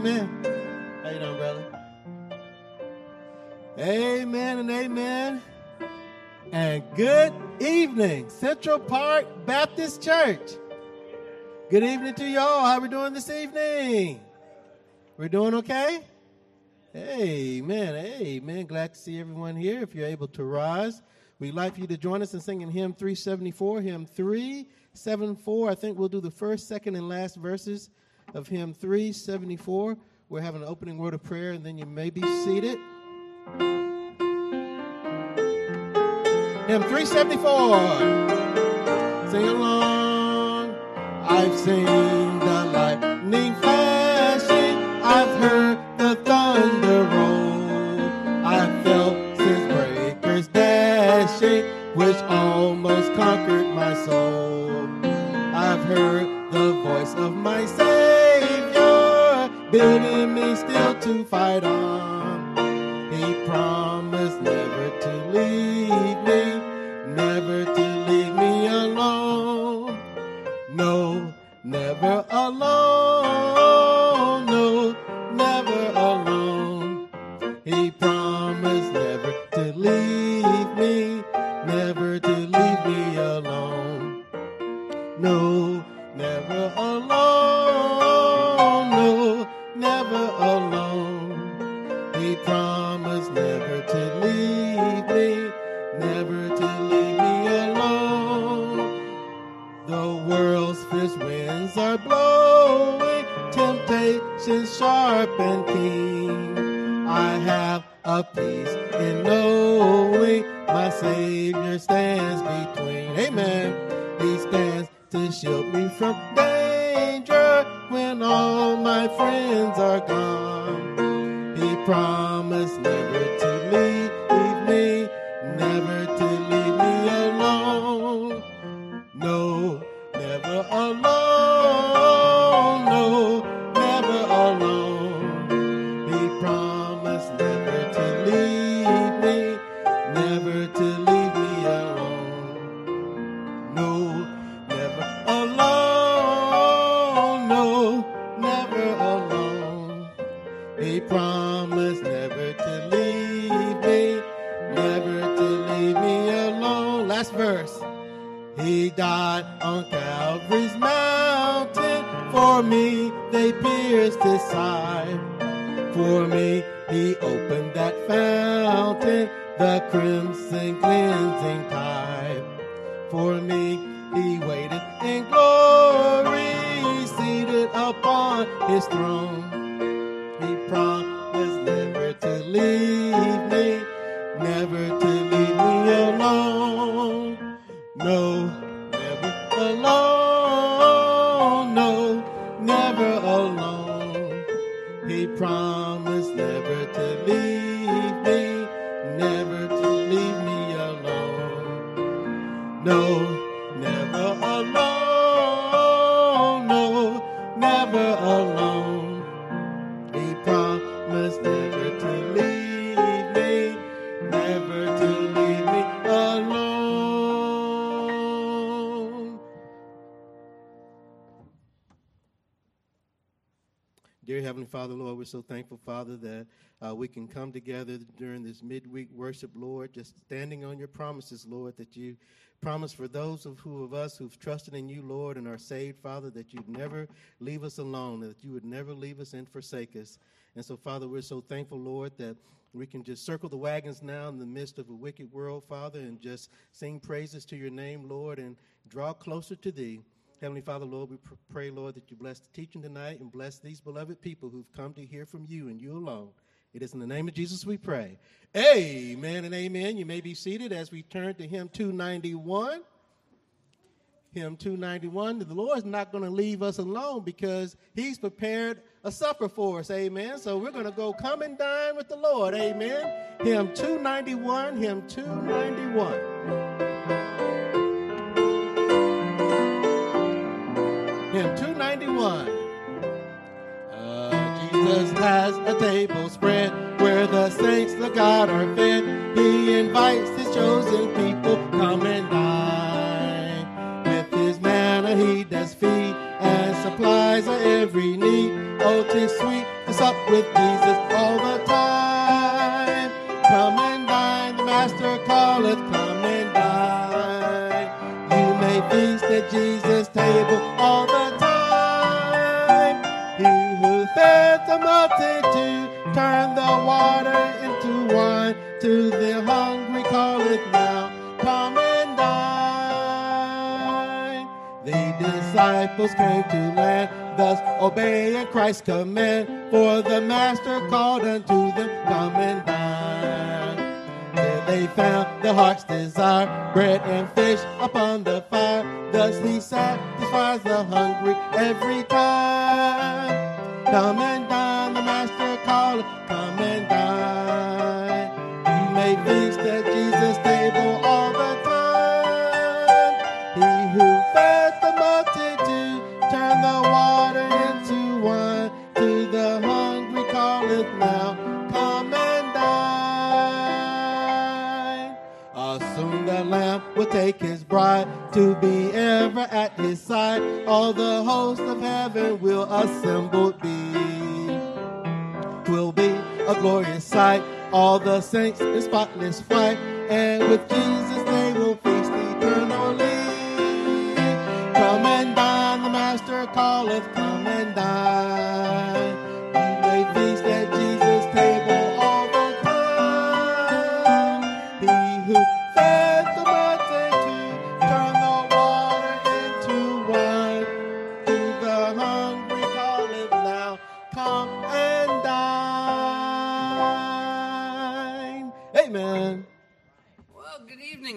Amen. How you doing, brother? Amen and amen. And good evening, Central Park Baptist Church. Good evening to y'all. How we doing this evening? We're doing okay? Amen. Amen. Glad to see everyone here. If you're able to rise, we'd like for you to join us in singing hymn 374. Hymn 374. I think we'll do the first, second, and last verses of hymn 374. We're having an opening word of prayer, and then you may be seated. Hymn 374. Sing along. I've seen the lightning flashing. I've heard the thunder roll. I've felt since breakers dashing, which almost conquered my soul. I've heard the voice of my Savior bidding me still to fight on. He promised Promised never to leave me, never to Father, Lord, we're so thankful, Father, that uh, we can come together during this midweek worship, Lord, just standing on your promises, Lord, that you promise for those of who of us who've trusted in you, Lord, and are saved, Father, that you'd never leave us alone, that you would never leave us and forsake us. And so, Father, we're so thankful, Lord, that we can just circle the wagons now in the midst of a wicked world, Father, and just sing praises to your name, Lord, and draw closer to thee. Heavenly Father, Lord, we pray, Lord, that you bless the teaching tonight and bless these beloved people who've come to hear from you and you alone. It is in the name of Jesus we pray. Amen and amen. You may be seated as we turn to hymn 291. Hymn 291. The Lord's not going to leave us alone because he's prepared a supper for us. Amen. So we're going to go come and dine with the Lord. Amen. Hymn 291. Hymn 291. Jesus has a table spread where the saints of God are fed. He invites his chosen people, come and dine. With his manna he does feed and supplies every need. Oh, tis sweet to sup with Jesus all the time. Come and dine, the Master calleth, come and dine. You may feast at Jesus' table all water into wine. To the hungry call it now, come and dine. The disciples came to land, thus obeying Christ's command. For the Master called unto them, come and dine. There they found the heart's desire, bread and fish upon the fire. Thus he satisfies the hungry every time. Come and dine, the master calleth, take his bride to be ever at his side. All the hosts of heaven will assemble be will be a glorious sight. All the saints in spotless white, and with Jesus they will feast eternally. Come and dine, the Master calleth, come and dine.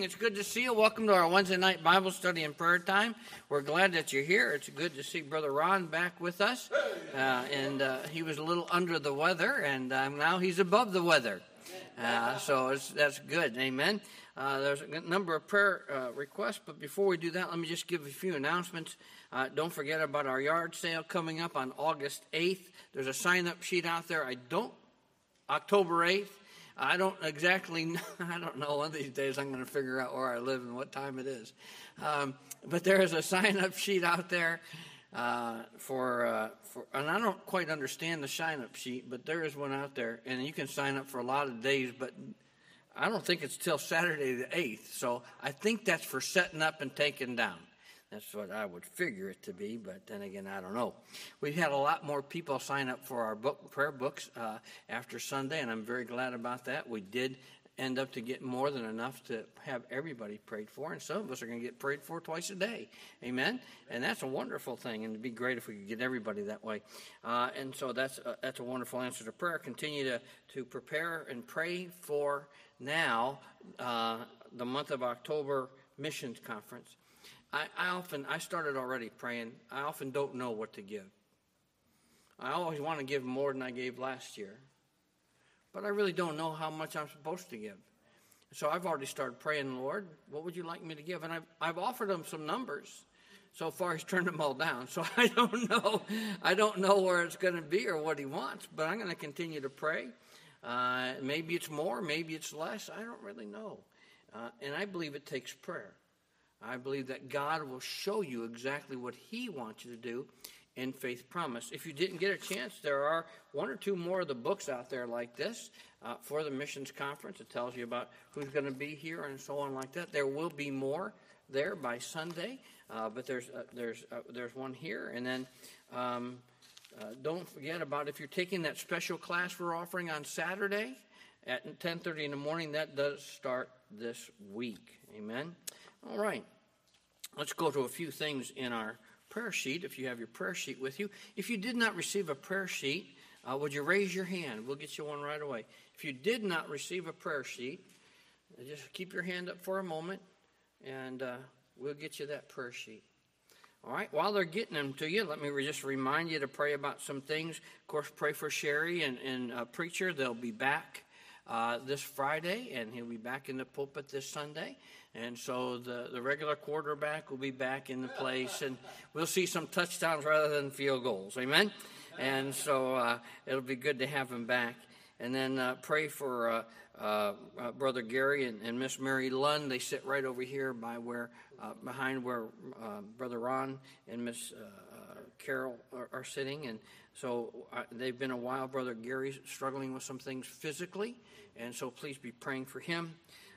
Evening. It's good to see you. Welcome to our Wednesday night Bible study and prayer time. We're glad that you're here. It's good to see Brother Ron back with us. Uh, and uh, he was a little under the weather, and um, now he's above the weather. Uh, so that's good. Amen. Uh, there's a number of prayer uh, requests, but before we do that, let me just give a few announcements. Uh, don't forget about our yard sale coming up on August 8th. There's a sign up sheet out there. I don't, October 8th. I don't exactly know, I don't know. One of these days I'm going to figure out where I live and what time it is. Um, but there is a sign up sheet out there uh, for, uh, for, and I don't quite understand the sign up sheet, but there is one out there, and you can sign up for a lot of days, but I don't think it's till Saturday the 8th. So I think that's for setting up and taking down. That's what I would figure it to be, but then again, I don't know. We've had a lot more people sign up for our book prayer books uh, after Sunday, and I'm very glad about that. We did end up to get more than enough to have everybody prayed for, and some of us are going to get prayed for twice a day. Amen. And that's a wonderful thing, and it'd be great if we could get everybody that way. Uh, and so that's a, that's a wonderful answer to prayer. Continue to to prepare and pray for now uh, the month of October missions conference. I, I often, I started already praying. I often don't know what to give. I always want to give more than I gave last year, but I really don't know how much I'm supposed to give. So I've already started praying, Lord, what would you like me to give? And I've, I've offered him some numbers. So far, he's turned them all down. So I don't know. I don't know where it's going to be or what he wants, but I'm going to continue to pray. Uh, maybe it's more, maybe it's less. I don't really know. Uh, and I believe it takes prayer. I believe that God will show you exactly what He wants you to do in Faith Promise. If you didn't get a chance, there are one or two more of the books out there like this uh, for the missions conference. It tells you about who's going to be here and so on like that. There will be more there by Sunday, uh, but there's uh, there's uh, there's one here, and then. Um, uh, don't forget about if you're taking that special class we're offering on Saturday at 10:30 in the morning. That does start this week. Amen. All right. Let's go to a few things in our prayer sheet. If you have your prayer sheet with you, if you did not receive a prayer sheet, uh, would you raise your hand? We'll get you one right away. If you did not receive a prayer sheet, just keep your hand up for a moment, and uh, we'll get you that prayer sheet. All right, while they're getting them to you, let me just remind you to pray about some things. Of course, pray for Sherry and, and uh, Preacher. They'll be back uh, this Friday, and he'll be back in the pulpit this Sunday. And so the, the regular quarterback will be back in the place, and we'll see some touchdowns rather than field goals. Amen? And so uh, it'll be good to have him back. And then uh, pray for uh, uh, uh, Brother Gary and, and Miss Mary Lund. They sit right over here by where, uh, behind where Brother Ron and Miss Carol are, are, sitting. And so they've been a while. Brother Gary's struggling with some things physically, and so please be praying for him.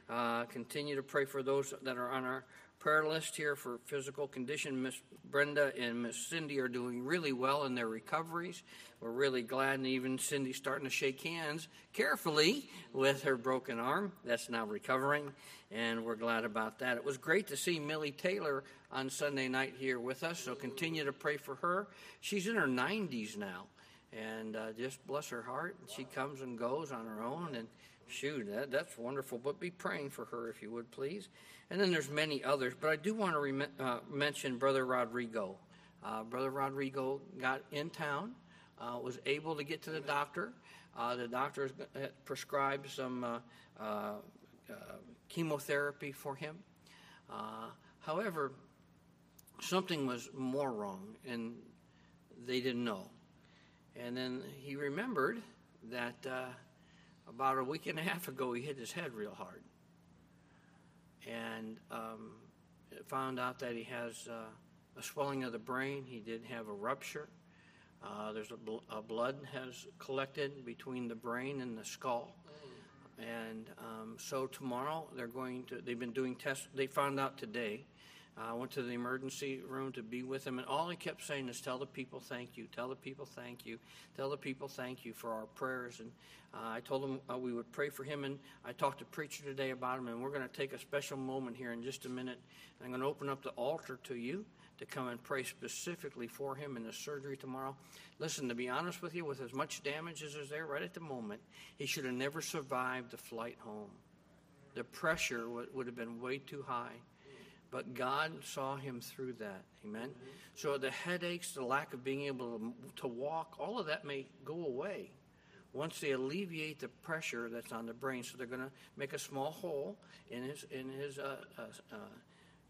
Continue to pray for those that are on our prayer list here for physical condition. Miss Brenda and Miss Cindy are doing really well in their recoveries. We're really glad, and even Cindy's starting to shake hands carefully with her broken arm. That's now recovering, and we're glad about that. It was great to see Millie Taylor on Sunday night here with us, so continue to pray for her. She's in her 90s now, and uh, just bless her heart. She comes and goes on her own, and shoot, that, that's wonderful. But be praying for her if you would, please. And then there's many others, but I do want to rem- uh, mention Brother Rodrigo. Uh, Brother Rodrigo got in town uh, was able to get to the doctor. Uh, the doctor prescribed some uh, uh, chemotherapy for him. however, something was more wrong, and they didn't know. And then he remembered that about a week and a half ago he hit his head real hard and um, found out that he has uh, a swelling of the brain. He did have a rupture. Uh, there's a, bl- a, blood has collected between the brain and the skull. And um, so tomorrow they're going to, they've been doing tests. They found out today. I went to the emergency room to be with him, and all he kept saying is, Tell the people thank you, tell the people thank you, tell the people thank you for our prayers. And uh, I told him uh, we would pray for him, and I talked to Preacher today about him, and we're going to take a special moment here in just a minute. I'm going to open up the altar to you to come and pray specifically for him in the surgery tomorrow. Listen, to be honest with you, with as much damage as is there right at the moment, he should have never survived the flight home. The pressure would have been way too high. But God saw him through that. Amen. Mm-hmm. So the headaches, the lack of being able to, to walk, all of that may go away once they alleviate the pressure that's on the brain. So they're going to make a small hole in his in his uh, uh, uh,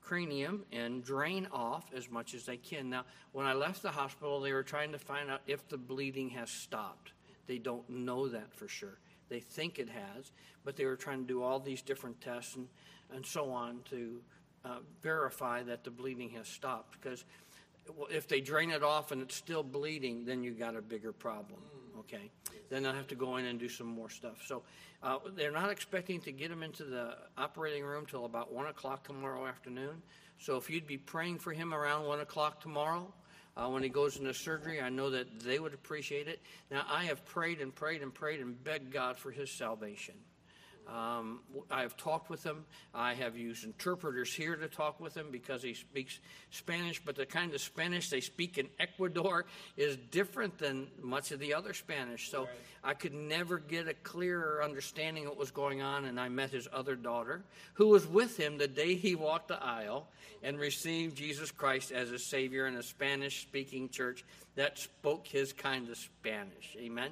cranium and drain off as much as they can. Now, when I left the hospital, they were trying to find out if the bleeding has stopped. They don't know that for sure. They think it has, but they were trying to do all these different tests and, and so on to uh, verify that the bleeding has stopped. Because if they drain it off and it's still bleeding, then you got a bigger problem. Okay, then they'll have to go in and do some more stuff. So uh, they're not expecting to get him into the operating room till about 1 o'clock tomorrow afternoon. So if you'd be praying for him around 1 o'clock tomorrow, uh, when he goes into surgery, I know that they would appreciate it. Now, I have prayed and prayed and prayed and begged God for his salvation. Um, I have talked with him. I have used interpreters here to talk with him because he speaks Spanish, but the kind of Spanish they speak in Ecuador is different than much of the other Spanish. So right. I could never get a clearer understanding of what was going on. And I met his other daughter, who was with him the day he walked the aisle and received Jesus Christ as a Savior in a Spanish speaking church that spoke his kind of Spanish. Amen.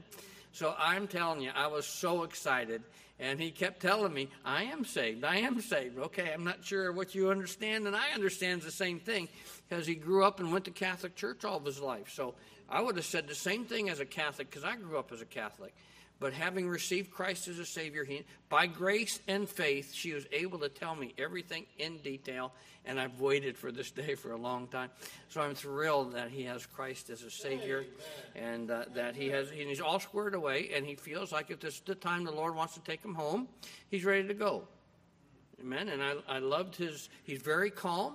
So I'm telling you, I was so excited and he kept telling me, I am saved. I am saved. Okay, I'm not sure what you understand, and I understand the same thing because he grew up and went to Catholic church all of his life. So I would have said the same thing as a Catholic because I grew up as a Catholic. But having received Christ as a Savior, he, by grace and faith, she was able to tell me everything in detail, and I've waited for this day for a long time. So I'm thrilled that he has Christ as a Savior, and uh, that he has and he's all squared away, and he feels like if this is the time the Lord wants to take him home, he's ready to go. Amen. And I, I loved his. He's very calm.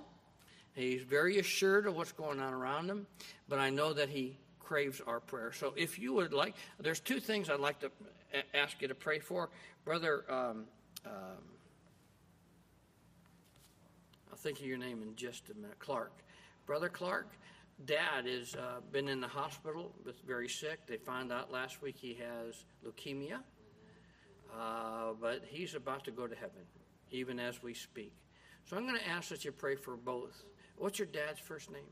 He's very assured of what's going on around him, but I know that he craves our prayer. So if you would like, there's two things I'd like to ask you to pray for. Brother, um, um, I'll think of your name in just a minute. Clark. Brother Clark, dad has uh, been in the hospital, very sick. They found out last week he has leukemia, uh, but he's about to go to heaven, even as we speak. So I'm going to ask that you pray for both. What's your dad's first name?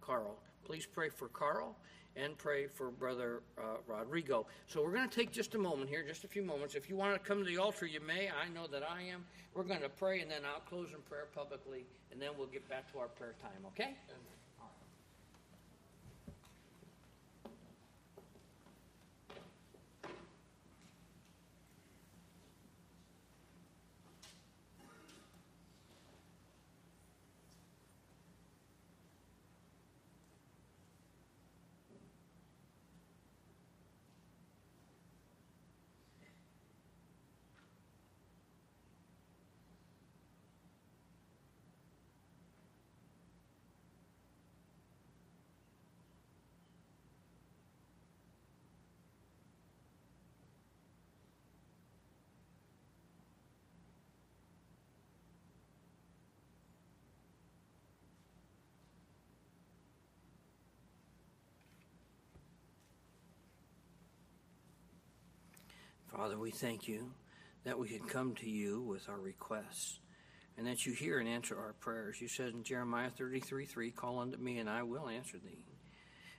Carl. Carl please pray for Carl and pray for Brother uh, Rodrigo. So we're going to take just a moment here, just a few moments. If you want to come to the altar, you may. I know that I am. We're going to pray, and then I'll close in prayer publicly, and then we'll get back to our prayer time, okay? Father, we thank you that we can come to you with our requests and that you hear and answer our prayers. You said in Jeremiah 33 3, Call unto me, and I will answer thee.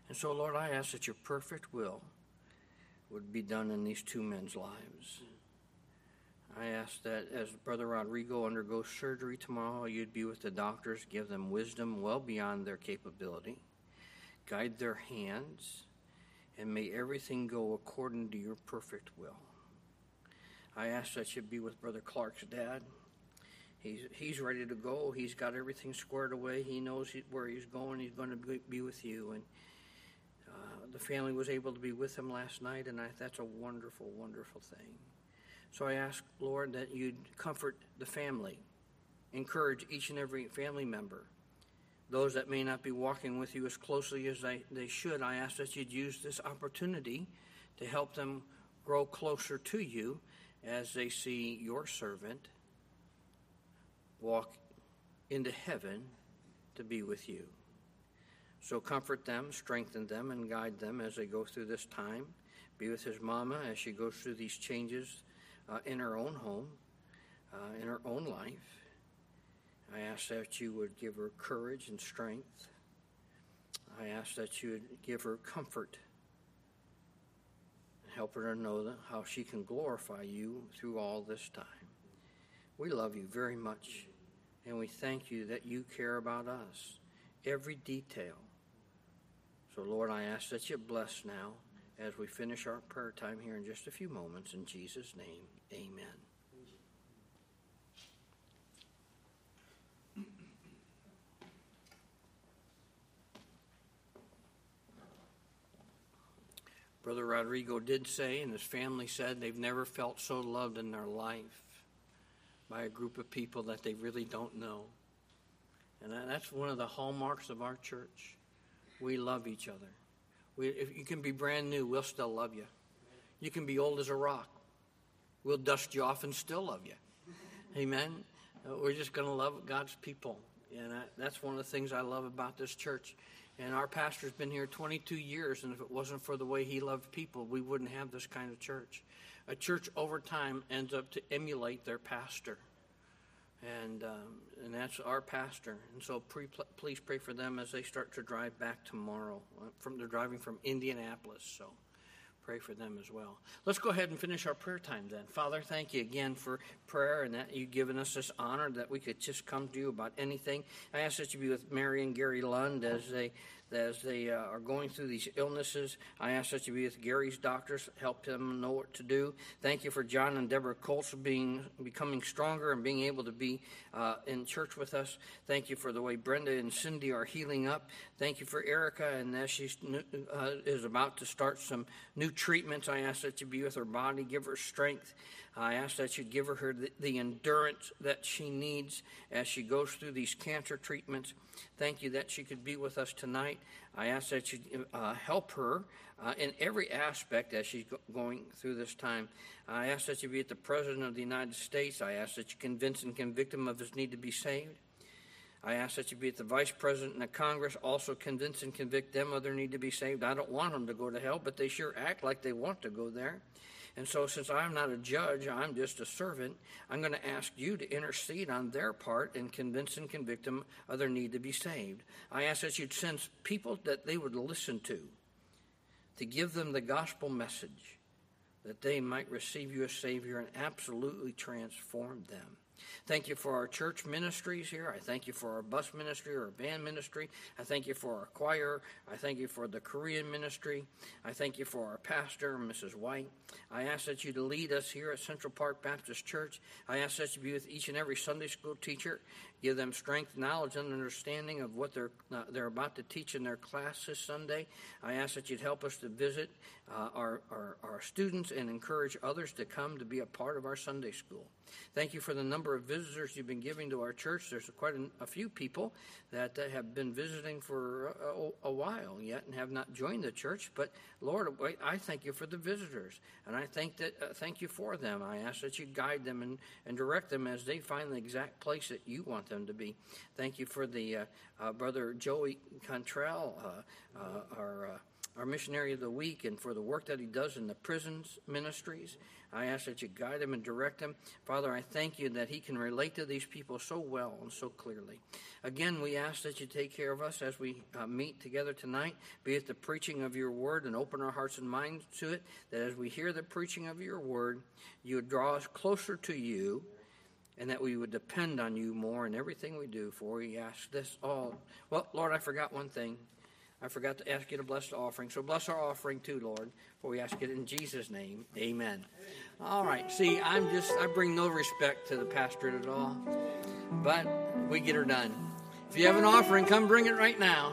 And so, Lord, I ask that your perfect will would be done in these two men's lives. I ask that as Brother Rodrigo undergoes surgery tomorrow, you'd be with the doctors, give them wisdom well beyond their capability, guide their hands, and may everything go according to your perfect will. I ask that you be with Brother Clark's dad. He's, he's ready to go. He's got everything squared away. He knows he, where he's going. He's going to be, be with you. And uh, the family was able to be with him last night, and I, that's a wonderful, wonderful thing. So I ask, Lord, that you'd comfort the family, encourage each and every family member. Those that may not be walking with you as closely as they, they should, I ask that you'd use this opportunity to help them grow closer to you as they see your servant walk into heaven to be with you. So comfort them, strengthen them, and guide them as they go through this time. Be with his mama as she goes through these changes uh, in her own home, uh, in her own life. I ask that you would give her courage and strength. I ask that you would give her comfort Help her to know that how she can glorify you through all this time. We love you very much, and we thank you that you care about us, every detail. So, Lord, I ask that you bless now as we finish our prayer time here in just a few moments. In Jesus' name, amen. Brother Rodrigo did say, and his family said, they've never felt so loved in their life by a group of people that they really don't know. And that's one of the hallmarks of our church. We love each other. We, if you can be brand new, we'll still love you. You can be old as a rock. We'll dust you off and still love you. Amen. Uh, we're just going to love God's people. And that's one of the things I love about this church. And our pastor's been here 22 years, and if it wasn't for the way he loved people, we wouldn't have this kind of church. A church over time ends up to emulate their pastor. And, um, and that's our pastor. And so pre- please pray for them as they start to drive back tomorrow. Uh, from, they're driving from Indianapolis, so pray for them as well. Let's go ahead and finish our prayer time then. Father, thank you again for prayer and that you've given us this honor that we could just come to you about anything. I ask that you be with Mary and Gary Lund as they, as they uh, are going through these illnesses. I ask that you be with Gary's doctors, help them know what to do. Thank you for John and Deborah Colts being becoming stronger and being able to be uh, in church with us. Thank you for the way Brenda and Cindy are healing up. Thank you for Erica, and as she uh, is about to start some new treatments, I ask that you be with her body, give her strength. I ask that you give her the, the endurance that she needs as she goes through these cancer treatments. Thank you that she could be with us tonight. I ask that you uh, help her uh, in every aspect as she's go- going through this time. I ask that you be at the President of the United States. I ask that you convince and convict him of his need to be saved. I ask that you be at the Vice President and the Congress, also convince and convict them of their need to be saved. I don't want them to go to hell, but they sure act like they want to go there. And so, since I'm not a judge, I'm just a servant, I'm going to ask you to intercede on their part and convince and convict them of their need to be saved. I ask that you'd send people that they would listen to, to give them the gospel message, that they might receive you as Savior and absolutely transform them. Thank you for our church ministries here. I thank you for our bus ministry or band ministry. I thank you for our choir. I thank you for the Korean ministry. I thank you for our pastor, Mrs. White. I ask that you to lead us here at Central Park Baptist Church. I ask that you be with each and every Sunday school teacher. Give them strength, knowledge, and understanding of what they're, uh, they're about to teach in their class this Sunday. I ask that you'd help us to visit uh, our, our, our students and encourage others to come to be a part of our Sunday school. Thank you for the number of visitors you've been giving to our church. There's quite a, a few people that uh, have been visiting for a, a, while yet and have not joined the church. But Lord, I thank you for the visitors, and I thank that uh, thank you for them. I ask that you guide them and, and direct them as they find the exact place that you want them to be. Thank you for the uh, uh brother Joey Contrell, uh, our our missionary of the week, and for the work that he does in the prisons ministries. I ask that you guide him and direct him. Father, I thank you that he can relate to these people so well and so clearly. Again, we ask that you take care of us as we uh, meet together tonight, be it the preaching of your word and open our hearts and minds to it, that as we hear the preaching of your word, you draw us closer to you and that we would depend on you more in everything we do. For we ask this all. Well, Lord, I forgot one thing. I forgot to ask you to bless the offering. So bless our offering too, Lord, for we ask it in Jesus' name. Amen. All right. See, I'm just, I bring no respect to the pastorate at all, but we get her done. If you have an offering, come bring it right now.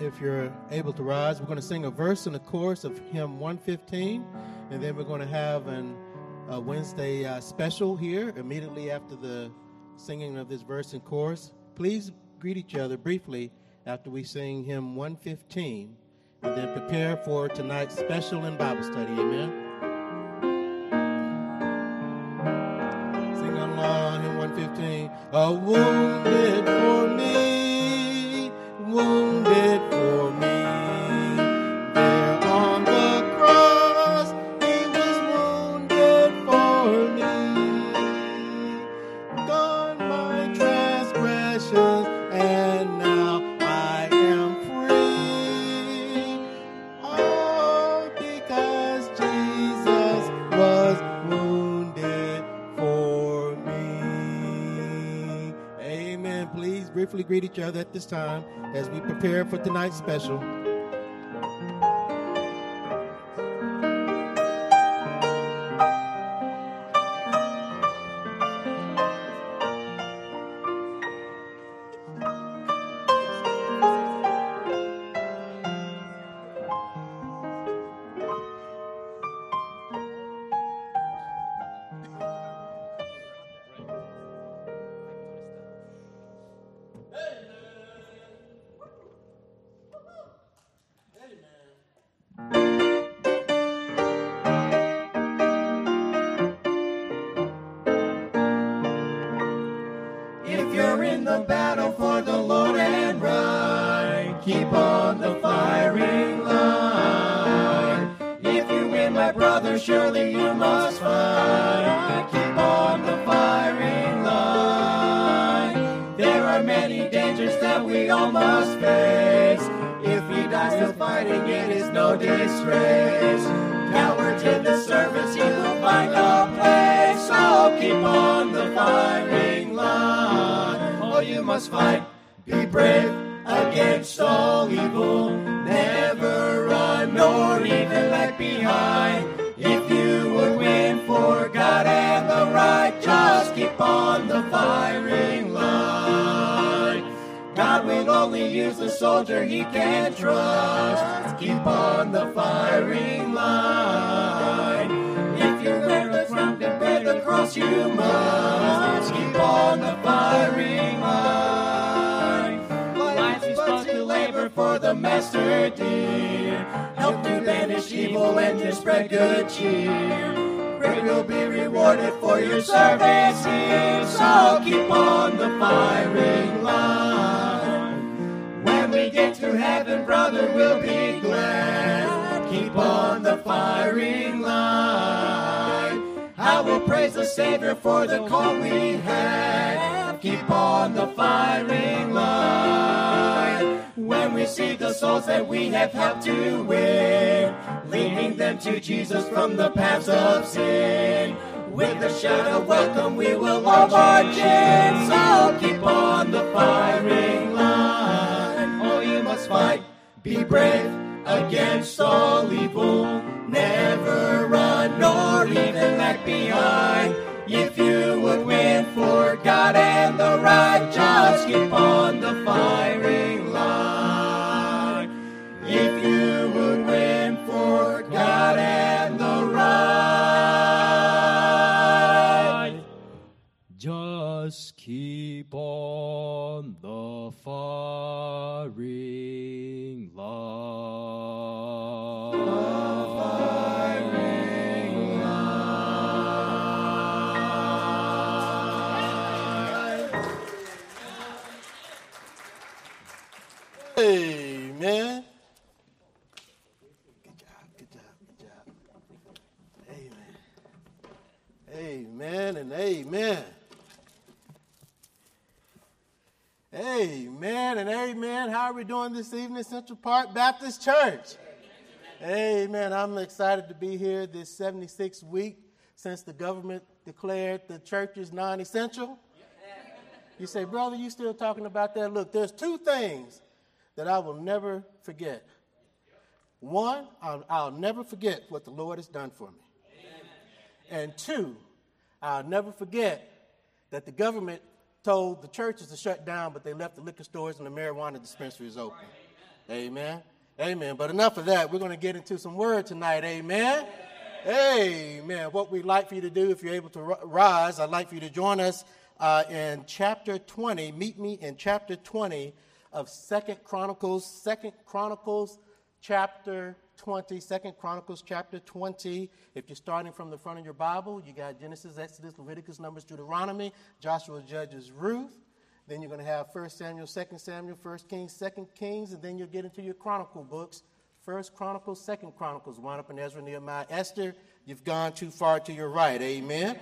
If you're able to rise, we're going to sing a verse and a chorus of hymn 115, and then we're going to have an, a Wednesday uh, special here immediately after the singing of this verse and chorus. Please greet each other briefly after we sing hymn 115, and then prepare for tonight's special in Bible study. Amen. Sing along hymn 115. A wounded other at this time as we prepare for tonight's special. battle for the Lord and right. Keep on the firing line. If you win, my brother, surely you must fight. Keep on the firing line. There are many dangers that we all must face. If he dies still fighting, it is no disgrace. Cowards in the service, he will find a place. So keep on must fight. Be brave against all evil. Never run nor even lag behind. If you would win for God and the right, just keep on the firing line. God will only use the soldier he can trust. Keep on the firing line. Cross, you must keep on the firing line. Life is but to labor for the master dear. Help to banish evil and to spread good cheer. Great will be rewarded for your service here. So keep on the firing line. When we get to heaven, brother, we'll be glad. Keep on the firing line. I will praise the Savior for the call we had. Keep on the firing line. When we see the souls that we have helped to win, leading them to Jesus from the paths of sin. With a shout of welcome, we will all march in. So keep on the firing line. Oh, you must fight, be brave against all evil. Never run even lag behind. If you would win for God and the right, just keep on the firing line. If you would win for God and the right, just keep on the firing Amen and amen. How are we doing this evening, Central Park Baptist Church? Amen. I'm excited to be here this 76th week since the government declared the church is non essential. You say, brother, you still talking about that? Look, there's two things that I will never forget. One, I'll, I'll never forget what the Lord has done for me. And two, I'll never forget that the government told the churches to shut down, but they left the liquor stores and the marijuana dispensaries open. Amen. Amen. But enough of that. We're going to get into some word tonight. Amen. Amen. What we'd like for you to do, if you're able to rise, I'd like for you to join us uh, in chapter 20. Meet me in chapter 20 of Second Chronicles. Second Chronicles, chapter 20. Second Chronicles, chapter 20. If you're starting from the front of your Bible, you got Genesis, Exodus, Leviticus, Numbers, Deuteronomy, Joshua, Judges, Ruth. Then you're going to have 1 Samuel, 2 Samuel, 1 Kings, 2 Kings, and then you'll get into your Chronicle books. First Chronicles, Second Chronicles, wind up in Ezra, Nehemiah, Esther. You've gone too far to your right. Amen.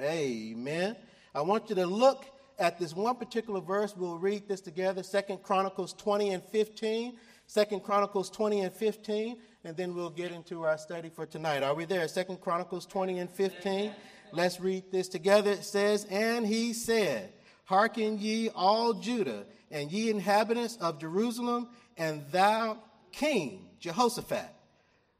Amen. I want you to look at this one particular verse. We'll read this together. Second Chronicles 20 and 15. Second Chronicles 20 and 15. And then we'll get into our study for tonight. Are we there? Second Chronicles 20 and 15. Let's read this together. It says, And he said, Hearken ye all Judah, and ye inhabitants of Jerusalem, and thou king Jehoshaphat.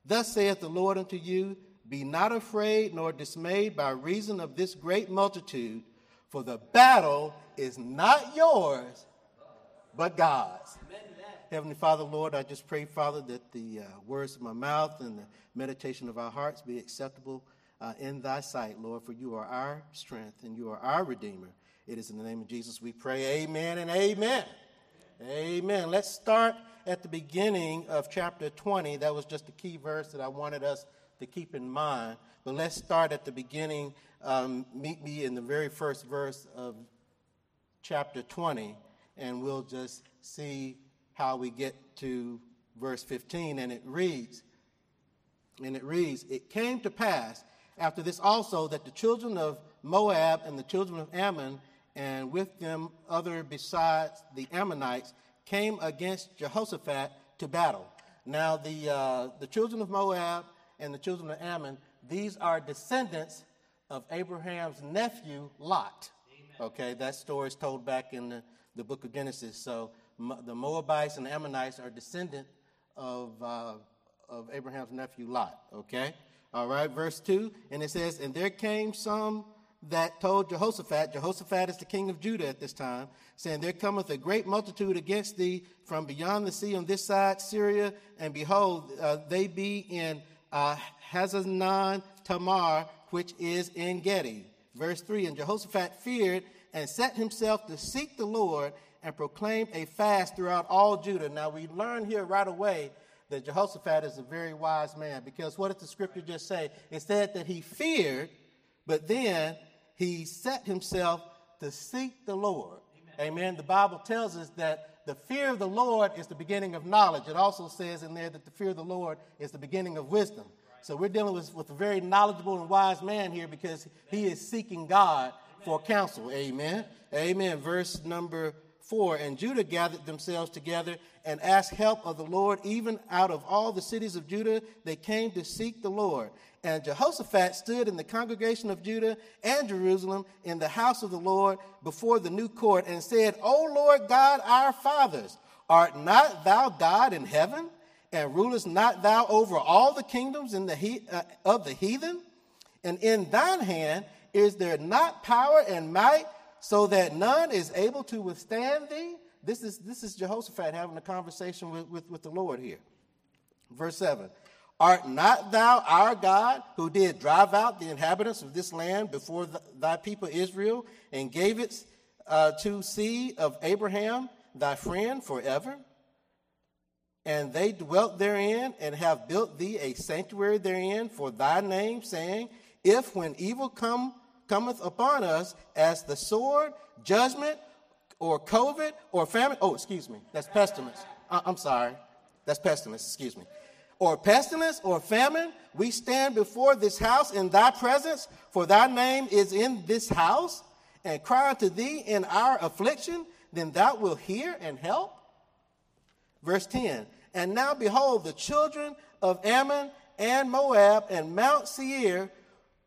Thus saith the Lord unto you Be not afraid nor dismayed by reason of this great multitude, for the battle is not yours, but God's. Heavenly Father, Lord, I just pray, Father, that the uh, words of my mouth and the meditation of our hearts be acceptable uh, in thy sight, Lord, for you are our strength and you are our Redeemer. It is in the name of Jesus we pray. Amen and amen. Amen. Let's start at the beginning of chapter 20. That was just a key verse that I wanted us to keep in mind. But let's start at the beginning. Um, meet me in the very first verse of chapter 20, and we'll just see how we get to verse 15. And it reads And it reads It came to pass after this also that the children of Moab and the children of Ammon, and with them other besides the Ammonites, came against Jehoshaphat to battle. Now, the, uh, the children of Moab and the children of Ammon, these are descendants of Abraham's nephew, Lot. Okay, that story is told back in the, the book of Genesis. So the Moabites and Ammonites are descendant of, uh, of Abraham's nephew, Lot. Okay? All right, verse 2, and it says, And there came some that told Jehoshaphat, Jehoshaphat is the king of Judah at this time, saying, There cometh a great multitude against thee from beyond the sea on this side, Syria, and behold, uh, they be in uh, Hazazon Tamar, which is in Gedi. Verse 3 And Jehoshaphat feared and set himself to seek the Lord and proclaimed a fast throughout all Judah. Now we learn here right away that Jehoshaphat is a very wise man because what did the scripture just say? It said that he feared, but then he set himself to seek the Lord. Amen. Amen. The Bible tells us that the fear of the Lord is the beginning of knowledge. It also says in there that the fear of the Lord is the beginning of wisdom. So we're dealing with, with a very knowledgeable and wise man here because he is seeking God for counsel. Amen. Amen. Verse number 4 And Judah gathered themselves together and asked help of the Lord, even out of all the cities of Judah, they came to seek the Lord. And Jehoshaphat stood in the congregation of Judah and Jerusalem in the house of the Lord before the new court and said, O Lord God, our fathers, art not thou God in heaven? And rulest not thou over all the kingdoms in the he, uh, of the heathen? And in thine hand is there not power and might so that none is able to withstand thee? This is, this is Jehoshaphat having a conversation with, with, with the Lord here. Verse 7 Art not thou our God who did drive out the inhabitants of this land before thy people Israel and gave it uh, to seed of Abraham, thy friend, forever? And they dwelt therein and have built thee a sanctuary therein for thy name, saying, If when evil come cometh upon us as the sword, judgment, or COVID, or famine. Oh, excuse me, that's pestilence. Uh, I'm sorry, that's pestilence, excuse me. Or pestilence or famine, we stand before this house in thy presence, for thy name is in this house, and cry unto thee in our affliction, then thou wilt hear and help. Verse 10 And now behold, the children of Ammon and Moab and Mount Seir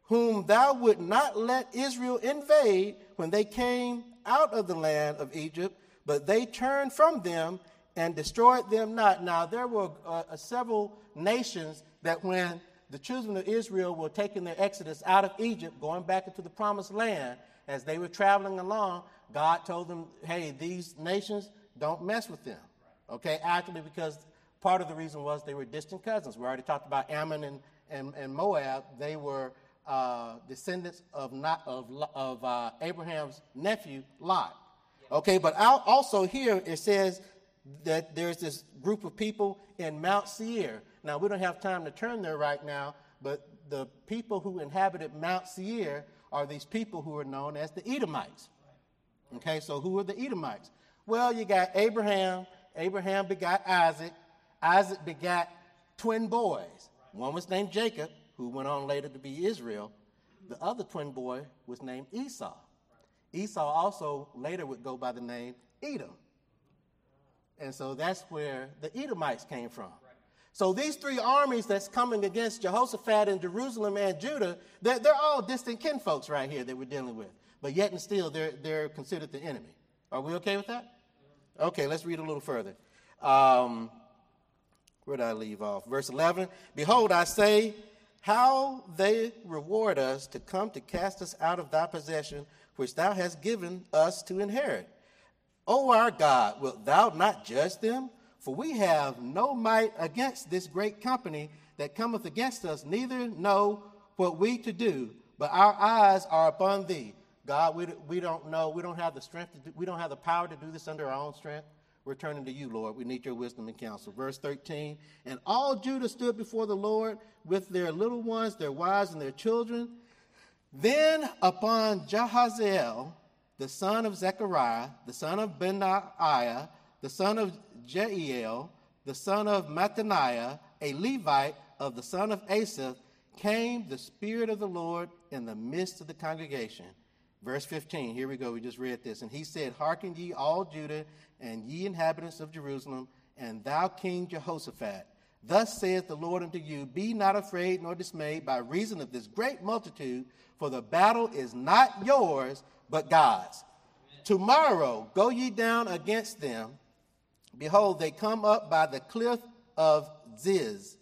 whom thou would not let Israel invade when they came out of the land of Egypt, but they turned from them and destroyed them not. Now, there were uh, uh, several nations that when the children of Israel were taking their exodus out of Egypt, going back into the promised land, as they were traveling along, God told them, hey, these nations, don't mess with them. Okay, actually, because part of the reason was they were distant cousins. We already talked about Ammon and, and, and Moab. They were uh, descendants of, not, of, of uh, Abraham's nephew, Lot. Okay, but also here it says that there's this group of people in Mount Seir. Now, we don't have time to turn there right now, but the people who inhabited Mount Seir are these people who are known as the Edomites. Okay, so who are the Edomites? Well, you got Abraham. Abraham begot Isaac. Isaac begot twin boys. One was named Jacob, who went on later to be Israel. The other twin boy was named Esau. Esau also later would go by the name Edom. And so that's where the Edomites came from. So these three armies that's coming against Jehoshaphat in Jerusalem and Judah, they're, they're all distant kinfolks right here that we're dealing with. But yet and still, they're, they're considered the enemy. Are we okay with that? Okay, let's read a little further. Um, where did I leave off? Verse 11 Behold, I say, how they reward us to come to cast us out of thy possession, which thou hast given us to inherit. O our God, wilt thou not judge them? For we have no might against this great company that cometh against us, neither know what we to do, but our eyes are upon thee. God, we, we don't know, we don't have the strength do, we don't have the power to do this under our own strength. We're turning to you, Lord. We need your wisdom and counsel. Verse 13 And all Judah stood before the Lord with their little ones, their wives, and their children. Then upon Jahaziel, the son of Zechariah, the son of Benaiah, the son of Jeiel, the son of Mattaniah, a Levite of the son of Asaph came the Spirit of the Lord in the midst of the congregation. Verse 15, here we go, we just read this. And he said, Hearken ye all Judah, and ye inhabitants of Jerusalem, and thou King Jehoshaphat. Thus saith the Lord unto you Be not afraid nor dismayed by reason of this great multitude, for the battle is not yours, but God's. Tomorrow go ye down against them. Behold, they come up by the cliff of Ziz,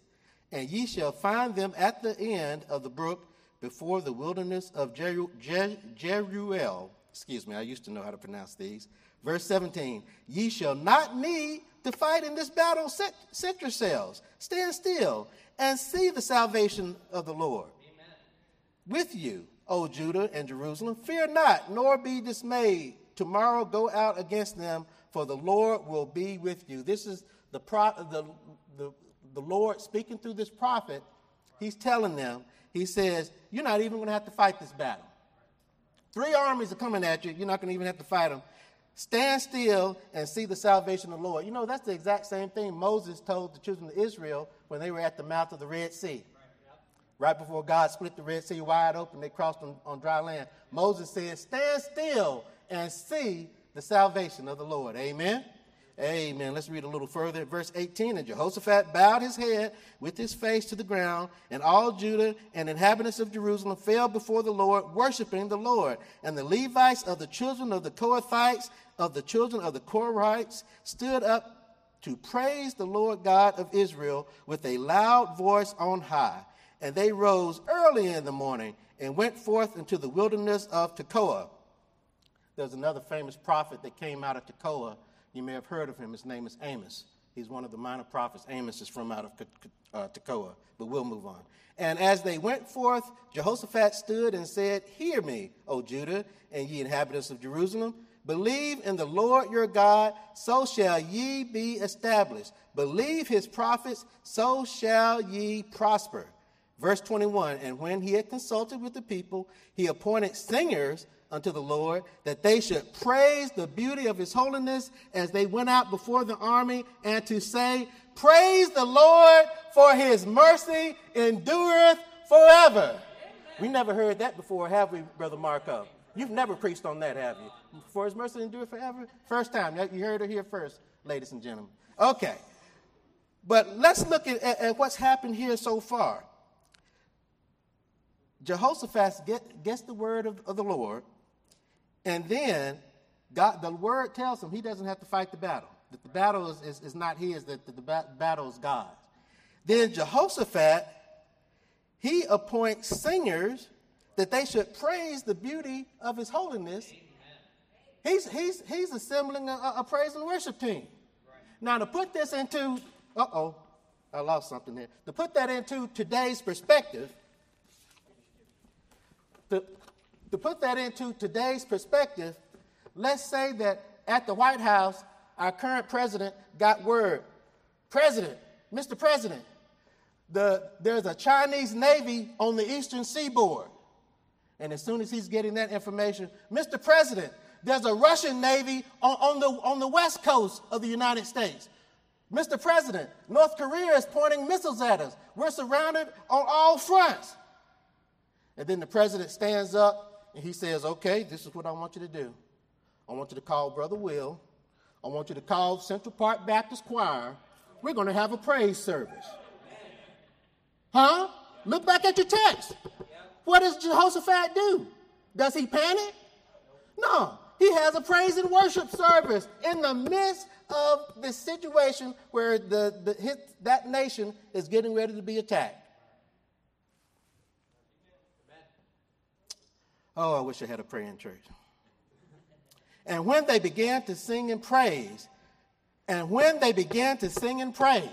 and ye shall find them at the end of the brook before the wilderness of Jeru- Jer- Jeruel. Excuse me, I used to know how to pronounce these. Verse 17 Ye shall not need to fight in this battle. Set, set yourselves, stand still, and see the salvation of the Lord. Amen. With you, O Judah and Jerusalem, fear not, nor be dismayed. Tomorrow go out against them, for the Lord will be with you. This is the, pro- the, the, the Lord speaking through this prophet. He's telling them, He says, You're not even going to have to fight this battle. Three armies are coming at you. You're not going to even have to fight them. Stand still and see the salvation of the Lord. You know, that's the exact same thing Moses told the children of Israel when they were at the mouth of the Red Sea. Right before God split the Red Sea wide open, they crossed on, on dry land. Moses said, Stand still and see the salvation of the Lord. Amen. Amen. Let's read a little further. Verse 18 And Jehoshaphat bowed his head with his face to the ground, and all Judah and inhabitants of Jerusalem fell before the Lord, worshiping the Lord. And the Levites of the children of the Kohathites, of the children of the Korhites, stood up to praise the Lord God of Israel with a loud voice on high. And they rose early in the morning and went forth into the wilderness of Tekoa. There's another famous prophet that came out of Tekoa you may have heard of him. His name is Amos. He's one of the minor prophets. Amos is from out of uh, Tekoa, but we'll move on. And as they went forth, Jehoshaphat stood and said, Hear me, O Judah, and ye inhabitants of Jerusalem. Believe in the Lord your God, so shall ye be established. Believe his prophets, so shall ye prosper. Verse 21 And when he had consulted with the people, he appointed singers unto the Lord, that they should praise the beauty of his holiness as they went out before the army, and to say, Praise the Lord, for his mercy endureth forever. We never heard that before, have we, Brother Marco? You've never preached on that, have you? For his mercy endureth forever? First time. You heard it here first, ladies and gentlemen. Okay. But let's look at, at, at what's happened here so far. Jehoshaphat get, gets the word of, of the Lord, and then God, the word tells him he doesn't have to fight the battle. That the battle is, is, is not his, that the, the battle is God's. Then Jehoshaphat, he appoints singers that they should praise the beauty of his holiness. He's, he's, he's assembling a, a praise and worship team. Now, to put this into, uh oh, I lost something there. To put that into today's perspective, to put that into today's perspective, let's say that at the White House, our current president got word President, Mr. President, the, there's a Chinese Navy on the eastern seaboard. And as soon as he's getting that information, Mr. President, there's a Russian Navy on, on, the, on the west coast of the United States. Mr. President, North Korea is pointing missiles at us. We're surrounded on all fronts. And then the president stands up and he says, Okay, this is what I want you to do. I want you to call Brother Will. I want you to call Central Park Baptist Choir. We're going to have a praise service. Huh? Look back at your text. What does Jehoshaphat do? Does he panic? No. He has a praise and worship service in the midst of this situation where the, the, his, that nation is getting ready to be attacked. Oh, I wish I had a praying church. And when they began to sing and praise, and when they began to sing and praise,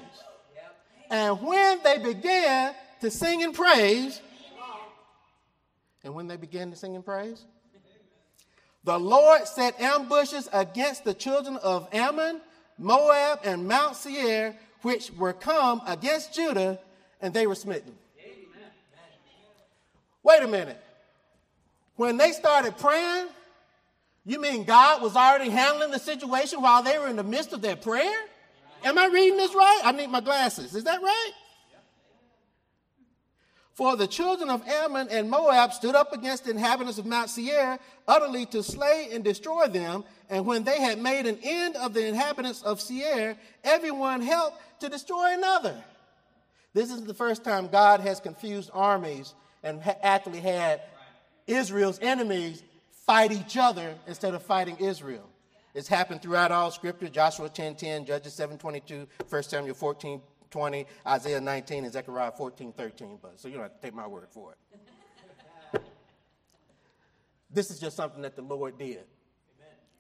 and when they began to sing and praise, and when they began to sing and praise, the Lord set ambushes against the children of Ammon, Moab, and Mount Seir, which were come against Judah, and they were smitten. Wait a minute. When they started praying, you mean God was already handling the situation while they were in the midst of their prayer? Am I reading this right? I need my glasses. Is that right? For the children of Ammon and Moab stood up against the inhabitants of Mount Seir, utterly to slay and destroy them. And when they had made an end of the inhabitants of Seir, everyone helped to destroy another. This is the first time God has confused armies and actually had Israel's enemies fight each other instead of fighting Israel. It's happened throughout all scripture Joshua 10 10, Judges 7 22, 1 Samuel 14 20, Isaiah 19, and Zechariah 14, 13. But, so you don't have to take my word for it. this is just something that the Lord did.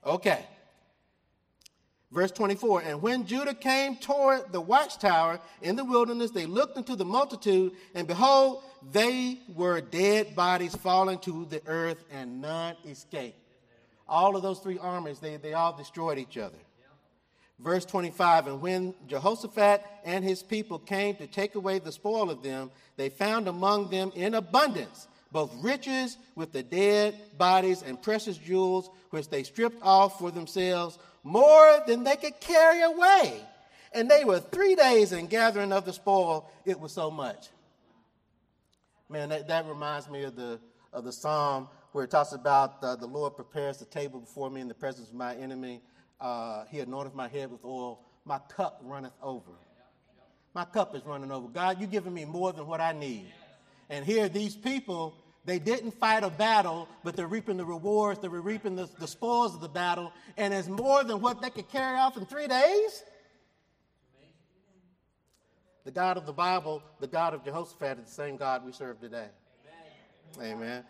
Okay. Verse 24, and when Judah came toward the watchtower in the wilderness, they looked into the multitude, and behold, they were dead bodies falling to the earth, and none escaped. All of those three armies, they, they all destroyed each other. Verse 25 And when Jehoshaphat and his people came to take away the spoil of them, they found among them in abundance both riches with the dead bodies and precious jewels, which they stripped off for themselves, more than they could carry away. And they were three days in gathering of the spoil, it was so much. Man, that, that reminds me of the, of the psalm where it talks about uh, the Lord prepares the table before me in the presence of my enemy uh, he anointed my head with oil. My cup runneth over. My cup is running over. God, you've given me more than what I need. And here, these people, they didn't fight a battle, but they're reaping the rewards, they're reaping the, the spoils of the battle, and it's more than what they could carry off in three days. The God of the Bible, the God of Jehoshaphat, is the same God we serve today. Amen. Amen.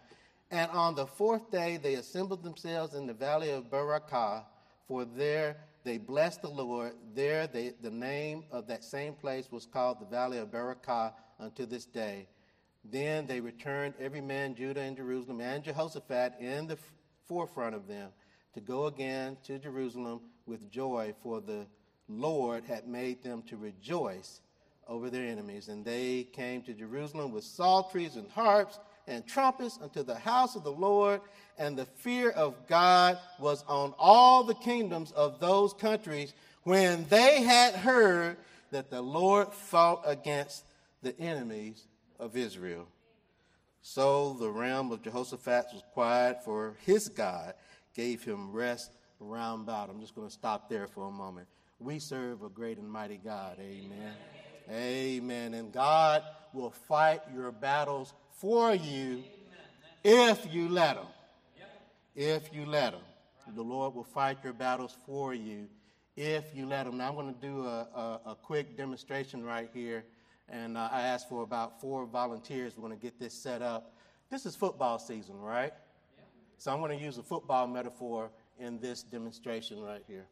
And on the fourth day, they assembled themselves in the valley of Berachah for there they blessed the Lord. There they, the name of that same place was called the Valley of Berachah unto this day. Then they returned, every man, Judah and Jerusalem, and Jehoshaphat in the forefront of them, to go again to Jerusalem with joy, for the Lord had made them to rejoice over their enemies. And they came to Jerusalem with psalteries and harps and trumpets unto the house of the Lord, and the fear of God was on all the kingdoms of those countries when they had heard that the Lord fought against the enemies of Israel. So the realm of Jehoshaphat was quiet, for his God gave him rest round about. I'm just going to stop there for a moment. We serve a great and mighty God. Amen. Amen. Amen. And God will fight your battles for you if you let Him. If you let Him. The Lord will fight your battles for you if you let Him. Now, I'm going to do a, a, a quick demonstration right here. And uh, I asked for about four volunteers. We're going to get this set up. This is football season, right? Yeah. So I'm going to use a football metaphor in this demonstration right here.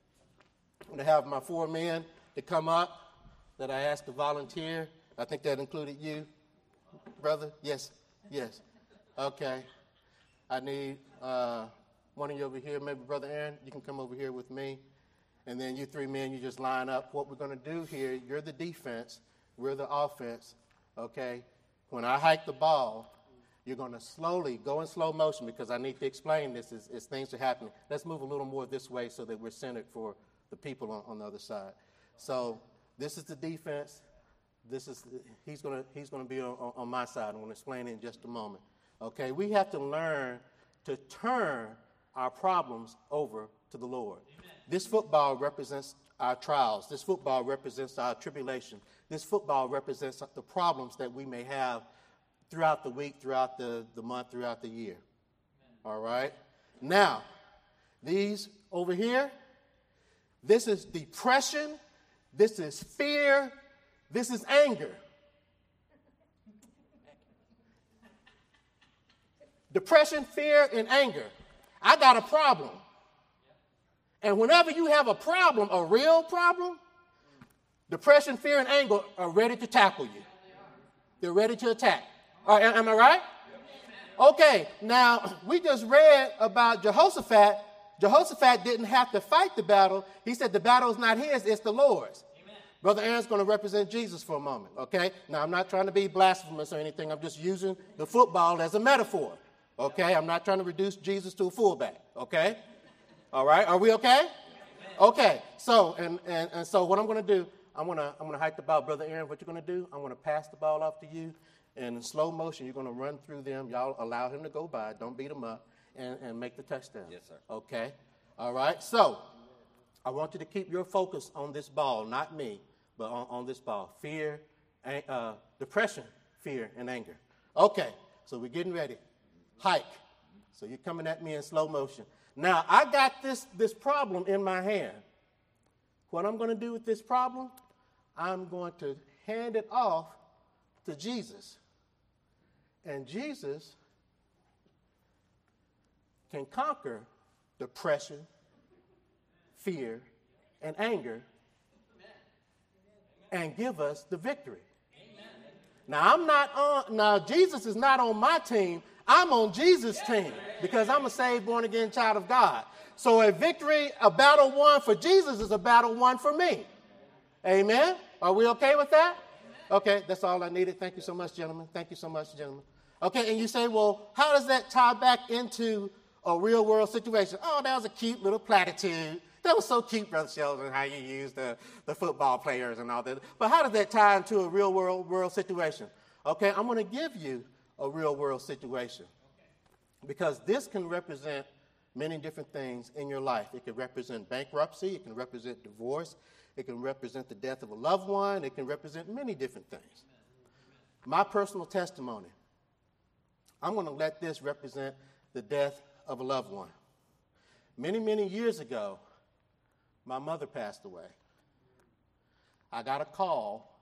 I'm going to have my four men to come up that I asked to volunteer. I think that included you brother? Yes, yes. Okay. I need uh, one of you over here, maybe Brother Aaron. You can come over here with me. And then you three men, you just line up. What we're going to do here, you're the defense, we're the offense. Okay? When I hike the ball, you're going to slowly go in slow motion because I need to explain this as, as, things are happening. Let's move a little more this way so that we're centered for the people on, on the other side. So this is the defense this is he's going to he's going to be on, on my side. I'm going to explain it in just a moment. Okay, we have to learn to turn our problems over to the Lord. Amen. This football represents our trials. This football represents our tribulation. This football represents the problems that we may have throughout the week, throughout the, the month, throughout the year. Amen. All right? Now, these over here, this is depression, this is fear, this is anger. Depression, fear, and anger. I got a problem. And whenever you have a problem, a real problem, depression, fear, and anger are ready to tackle you. They're ready to attack. Right, am I right? Okay, now we just read about Jehoshaphat. Jehoshaphat didn't have to fight the battle. He said the battle is not his, it's the Lord's. Brother Aaron's going to represent Jesus for a moment, okay? Now, I'm not trying to be blasphemous or anything. I'm just using the football as a metaphor, okay? I'm not trying to reduce Jesus to a fullback, okay? All right, are we okay? Okay, so, and, and, and so what I'm going to do, I'm to I'm gonna hike the ball. Brother Aaron, what you're going to do, I'm to pass the ball off to you, And in slow motion, you're going to run through them. Y'all allow him to go by. Don't beat him up and, and make the touchdown. Yes, sir. Okay? All right? So, I want you to keep your focus on this ball, not me, but on, on this ball. Fear, uh, depression, fear, and anger. Okay, so we're getting ready. Hike. So you're coming at me in slow motion. Now, I got this, this problem in my hand. What I'm going to do with this problem, I'm going to hand it off to Jesus. And Jesus can conquer depression, fear, and anger and give us the victory. Now I'm not on now Jesus is not on my team. I'm on Jesus' team because I'm a saved, born again child of God. So a victory, a battle won for Jesus is a battle won for me. Amen. Are we okay with that? Okay, that's all I needed. Thank you so much, gentlemen. Thank you so much, gentlemen. Okay, and you say, well, how does that tie back into a real world situation? Oh, that was a cute little platitude. That was so cute, Brother Sheldon, how you use the, the football players and all that. But how does that tie into a real world, world situation? Okay, I'm going to give you a real world situation because this can represent many different things in your life. It can represent bankruptcy, it can represent divorce, it can represent the death of a loved one, it can represent many different things. My personal testimony, I'm going to let this represent the death of a loved one. Many, many years ago, my mother passed away. I got a call.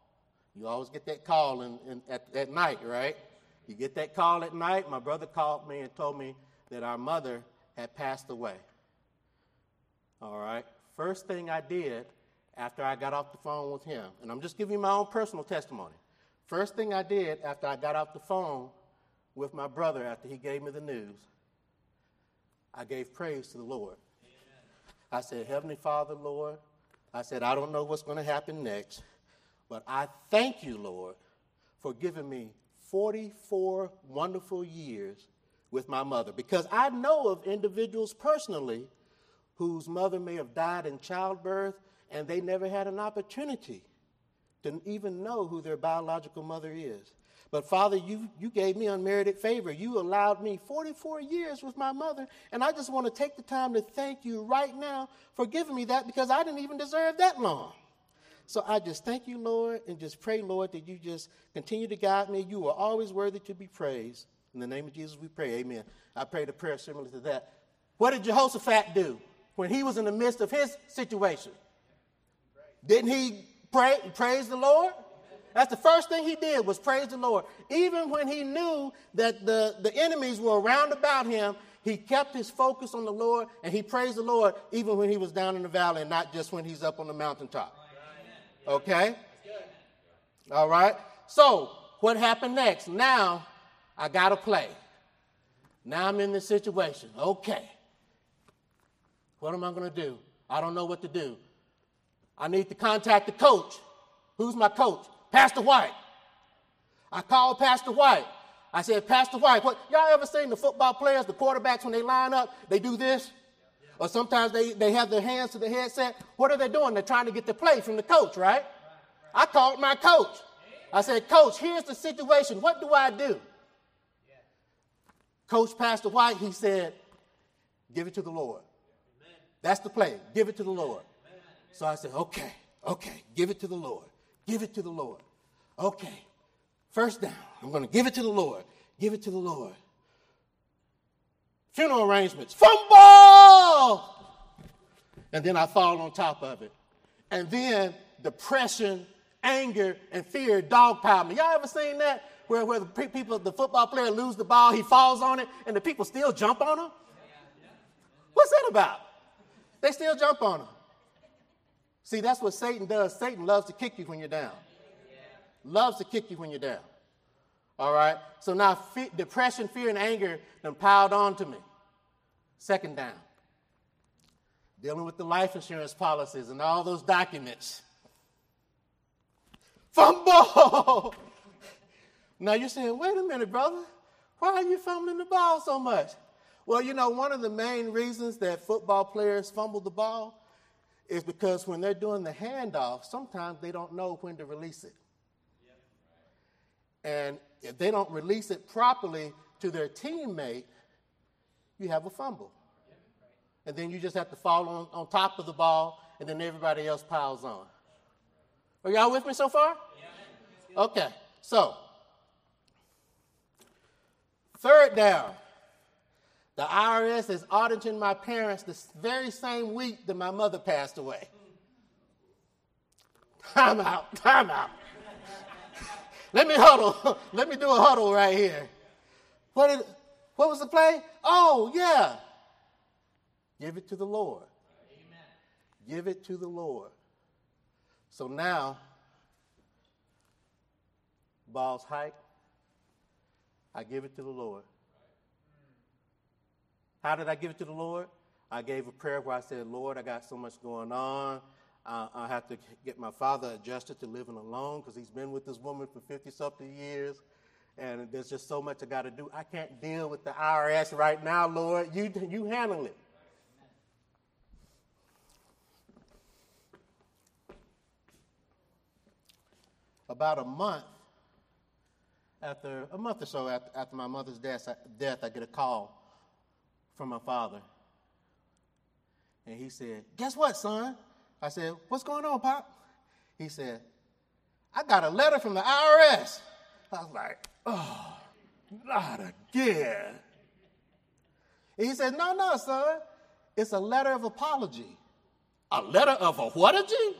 You always get that call in, in, at, at night, right? You get that call at night. My brother called me and told me that our mother had passed away. All right. First thing I did after I got off the phone with him, and I'm just giving you my own personal testimony. First thing I did after I got off the phone with my brother after he gave me the news, I gave praise to the Lord. I said, Heavenly Father, Lord, I said, I don't know what's going to happen next, but I thank you, Lord, for giving me 44 wonderful years with my mother. Because I know of individuals personally whose mother may have died in childbirth and they never had an opportunity to even know who their biological mother is. But Father, you, you gave me unmerited favor. You allowed me 44 years with my mother. And I just want to take the time to thank you right now for giving me that because I didn't even deserve that long. So I just thank you, Lord, and just pray, Lord, that you just continue to guide me. You are always worthy to be praised. In the name of Jesus, we pray. Amen. I prayed a prayer similar to that. What did Jehoshaphat do when he was in the midst of his situation? Didn't he pray, praise the Lord? That's the first thing he did was praise the Lord. Even when he knew that the, the enemies were around about him, he kept his focus on the Lord and he praised the Lord even when he was down in the valley and not just when he's up on the mountaintop. Okay? All right? So, what happened next? Now, I got to play. Now I'm in this situation. Okay. What am I going to do? I don't know what to do. I need to contact the coach. Who's my coach? Pastor White. I called Pastor White. I said, Pastor White, what y'all ever seen the football players, the quarterbacks, when they line up, they do this? Or sometimes they, they have their hands to the headset. What are they doing? They're trying to get the play from the coach, right? I called my coach. I said, Coach, here's the situation. What do I do? Coach Pastor White, he said, Give it to the Lord. That's the play. Give it to the Lord. So I said, Okay, okay, give it to the Lord. Give it to the Lord. Okay. First down. I'm going to give it to the Lord. Give it to the Lord. Funeral arrangements. Fumble! And then I fall on top of it. And then depression, anger, and fear dogpile me. Y'all ever seen that? Where, where the people, the football player lose the ball, he falls on it, and the people still jump on him? What's that about? They still jump on him. See, that's what Satan does. Satan loves to kick you when you're down. Loves to kick you when you're down. All right? So now fe- depression, fear, and anger then piled on to me. Second down. Dealing with the life insurance policies and all those documents. Fumble! now you're saying, wait a minute, brother. Why are you fumbling the ball so much? Well, you know, one of the main reasons that football players fumble the ball is because when they're doing the handoff, sometimes they don't know when to release it. And if they don't release it properly to their teammate, you have a fumble. And then you just have to fall on, on top of the ball, and then everybody else piles on. Are y'all with me so far? Okay, so third down. The IRS is auditing my parents the very same week that my mother passed away. Time out, time out. Let me huddle. Let me do a huddle right here. What, did, what was the play? Oh, yeah. Give it to the Lord. Amen. Give it to the Lord. So now, balls hike. I give it to the Lord. How did I give it to the Lord? I gave a prayer where I said, Lord, I got so much going on. Uh, I have to get my father adjusted to living alone because he's been with this woman for 50 something years. And there's just so much I got to do. I can't deal with the IRS right now, Lord. You, you handle it. About a month after, a month or so after, after my mother's death, death, I get a call from my father. And he said, Guess what, son? I said, What's going on, Pop? He said, I got a letter from the IRS. I was like, Oh, not again. And he said, No, no, son. It's a letter of apology. A letter of a whatagy?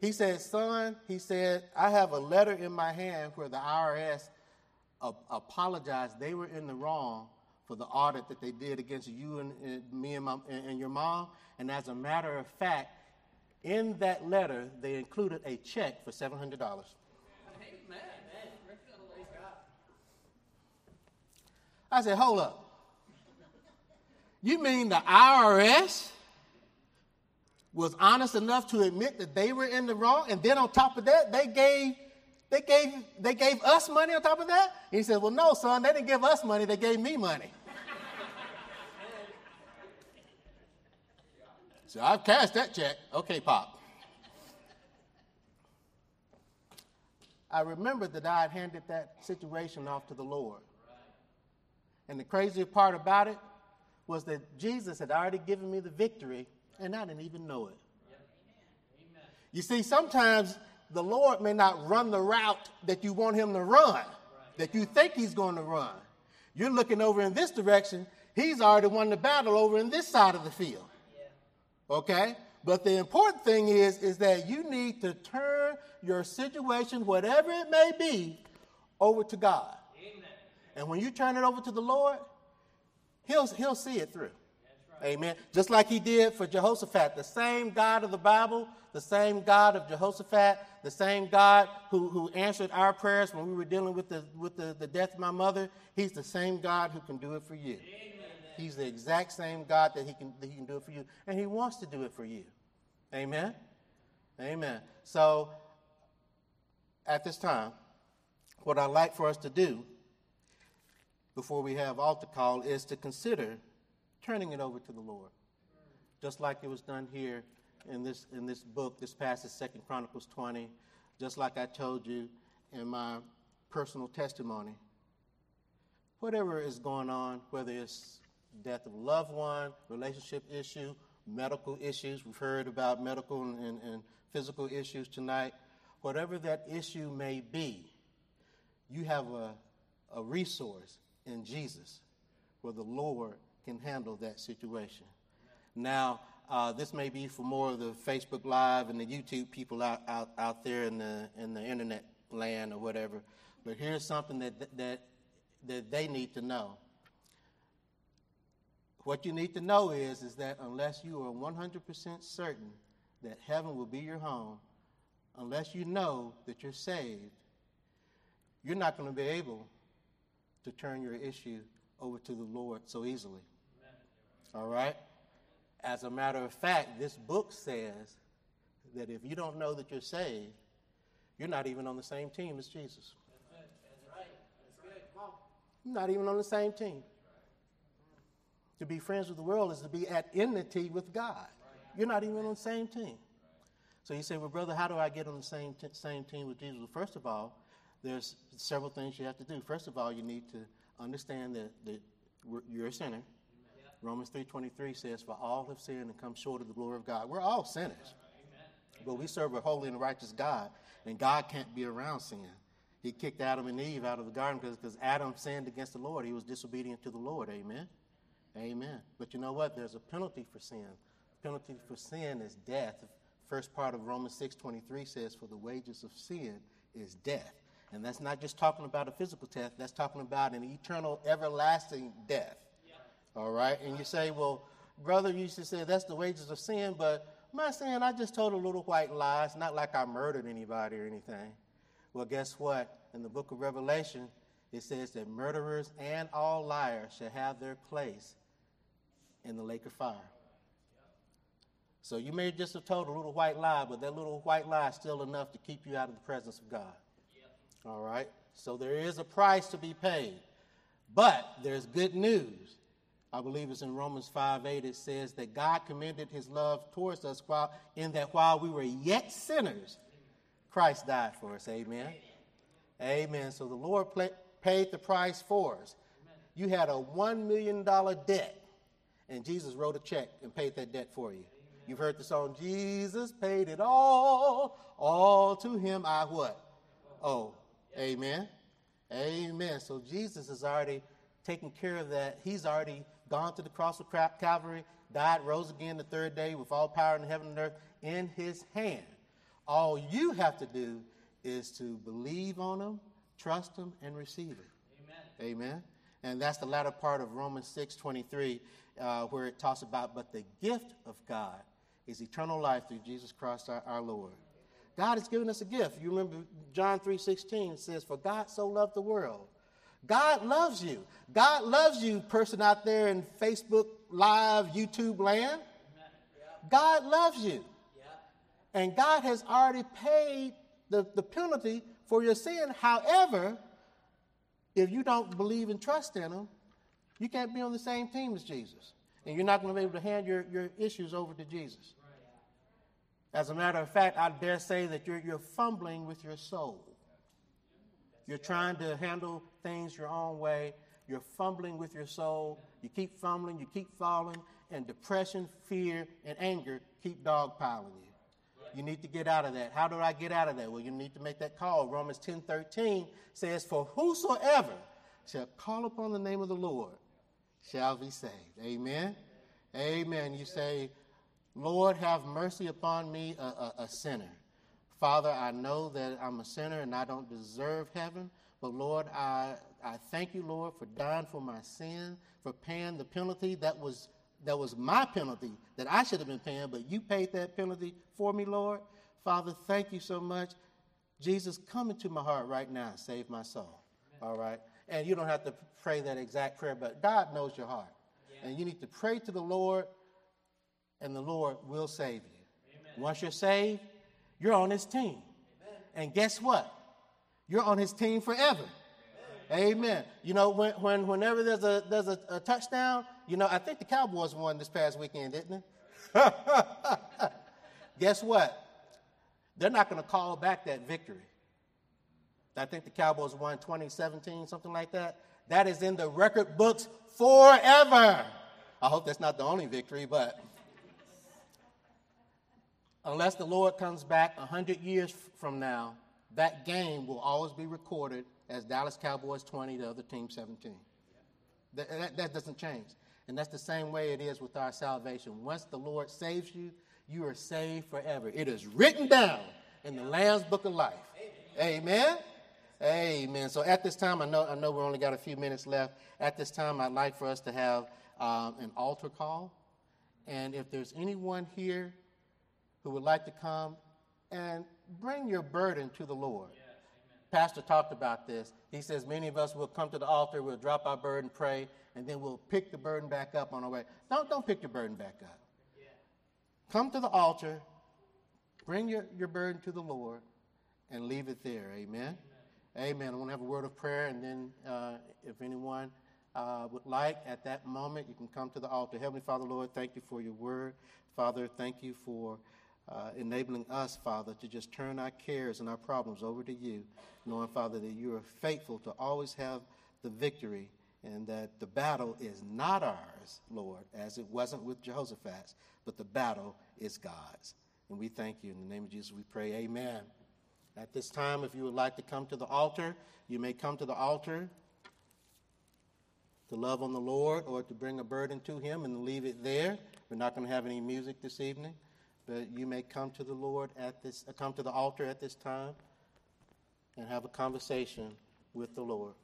he said, Son, he said, I have a letter in my hand where the IRS apologized. They were in the wrong for the audit that they did against you and, and me and, my, and, and your mom. And as a matter of fact, in that letter, they included a check for $700. I said, hold up. You mean the IRS was honest enough to admit that they were in the wrong, and then on top of that, they gave they gave they gave us money on top of that? he said, Well, no, son, they didn't give us money, they gave me money. So I've cashed that check. Okay, Pop. I remembered that I had handed that situation off to the Lord. And the crazy part about it was that Jesus had already given me the victory, and I didn't even know it. You see, sometimes the Lord may not run the route that you want him to run, that you think he's going to run. You're looking over in this direction, he's already won the battle over in this side of the field. Okay? But the important thing is, is that you need to turn your situation, whatever it may be, over to God. Amen. And when you turn it over to the Lord, He'll, he'll see it through. Right. Amen. Just like He did for Jehoshaphat, the same God of the Bible, the same God of Jehoshaphat, the same God who, who answered our prayers when we were dealing with the, with the, the death of my mother, He's the same God who can do it for you. Amen. He's the exact same God that he can, that he can do it for you, and He wants to do it for you. Amen? Amen. So, at this time, what I'd like for us to do before we have altar call is to consider turning it over to the Lord. Just like it was done here in this, in this book, this passage, Second Chronicles 20, just like I told you in my personal testimony. Whatever is going on, whether it's death of a loved one, relationship issue, medical issues. We've heard about medical and, and, physical issues tonight. Whatever that issue may be, you have a, a resource in Jesus where the Lord can handle that situation. Now, uh, this may be for more of the Facebook Live and the YouTube people out, out, out there in the, in the internet land or whatever. But here's something that, that, that they need to know. What you need to know is, is that unless you are 100% certain that heaven will be your home, unless you know that you're saved, you're not going to be able to turn your issue over to the Lord so easily. All right? As a matter of fact, this book says that if you don't know that you're saved, you're not even on the same team as Jesus. That's, That's right. That's good. You're not even on the same team. To be friends with the world is to be at enmity with God. You're not even on the same team. So you say, well, brother, how do I get on the same, t- same team with Jesus? Well, first of all, there's several things you have to do. First of all, you need to understand that, that you're a sinner. Romans 3.23 says, For all have sinned and come short of the glory of God. We're all sinners. But we serve a holy and righteous God, and God can't be around sin. He kicked Adam and Eve out of the garden because Adam sinned against the Lord. He was disobedient to the Lord. Amen. Amen. But you know what? There's a penalty for sin. The penalty for sin is death. The first part of Romans 6:23 says, "For the wages of sin is death." And that's not just talking about a physical death, that's talking about an eternal, everlasting death. All right? And you say, well, brother, you used to say that's the wages of sin, but my sin, I just told a little white lie. It's not like I murdered anybody or anything. Well, guess what? In the book of Revelation, it says that murderers and all liars shall have their place in the lake of fire. So you may just have told a little white lie, but that little white lie is still enough to keep you out of the presence of God. All right? So there is a price to be paid. But there's good news. I believe it's in Romans 5 8, it says that God commended his love towards us while, in that while we were yet sinners, Christ died for us. Amen. Amen. Amen. So the Lord paid the price for us. You had a $1 million debt, and Jesus wrote a check and paid that debt for you. You've heard the song, Jesus paid it all, all to him I what? Oh, amen. Amen. So Jesus has already taken care of that. He's already gone to the cross of Calvary, died, rose again the third day with all power in heaven and earth in his hand. All you have to do is to believe on him, trust him, and receive it. Amen. Amen. And that's the latter part of Romans 6 23, uh, where it talks about, but the gift of God is eternal life through Jesus Christ our, our Lord. God has given us a gift. You remember John 3:16 says, For God so loved the world God loves you. God loves you, person out there in Facebook Live, YouTube land. God loves you. And God has already paid the, the penalty for your sin. However, if you don't believe and trust in Him, you can't be on the same team as Jesus. And you're not going to be able to hand your, your issues over to Jesus. As a matter of fact, I dare say that you're, you're fumbling with your soul. You're trying to handle things your own way. You're fumbling with your soul. You keep fumbling, you keep falling, and depression, fear, and anger keep dogpiling you. You need to get out of that. How do I get out of that? Well, you need to make that call. Romans 10 13 says, For whosoever shall call upon the name of the Lord shall be saved. Amen. Amen. You say, Lord, have mercy upon me, a, a, a sinner. Father, I know that I'm a sinner and I don't deserve heaven, but Lord, I, I thank you, Lord, for dying for my sin, for paying the penalty that was that was my penalty that I should have been paying, but you paid that penalty for me, Lord. Father, thank you so much. Jesus, come into my heart right now save my soul. Amen. All right? And you don't have to pray that exact prayer, but God knows your heart. Yeah. And you need to pray to the Lord, and the Lord will save you. Amen. Once you're saved, you're on his team. And guess what? You're on his team forever. Amen. You know, when, when whenever there's a there's a, a, touchdown, you know, I think the Cowboys won this past weekend, didn't they? Guess what? They're not going to call back that victory. I think the Cowboys won 2017, something like that. That is in the record books forever. I hope that's not the only victory, but unless the Lord comes back 100 years from now, that game will always be recorded as Dallas Cowboys 20, the other team 17. That, that, that, doesn't change. And that's the same way it is with our salvation. Once the Lord saves you, you are saved forever. It is written down in the Lamb's Book of Life. Amen. Amen. So at this time, I know I know we only got a few minutes left. At this time, I'd like for us to have um, an altar call. And if there's anyone here who would like to come and bring your burden to the Lord. Yes, Pastor talked about this. He says many of us will come to the altar, we'll drop our burden, pray, and then we'll pick the burden back up on our way. Don't, don't pick your burden back up. Yeah. Come to the altar, bring your, your burden to the Lord, and leave it there. Amen. Amen. I want to have a word of prayer, and then uh, if anyone uh, would like at that moment, you can come to the altar. Heavenly Father, Lord, thank you for your word. Father, thank you for uh, enabling us, Father, to just turn our cares and our problems over to you, knowing, Father, that you are faithful to always have the victory and that the battle is not ours, Lord, as it wasn't with Jehoshaphat, but the battle is God's. And we thank you. In the name of Jesus, we pray, Amen. At this time, if you would like to come to the altar, you may come to the altar to love on the Lord or to bring a burden to Him and leave it there. We're not going to have any music this evening, but you may come to the Lord at this, uh, come to the altar at this time and have a conversation with the Lord.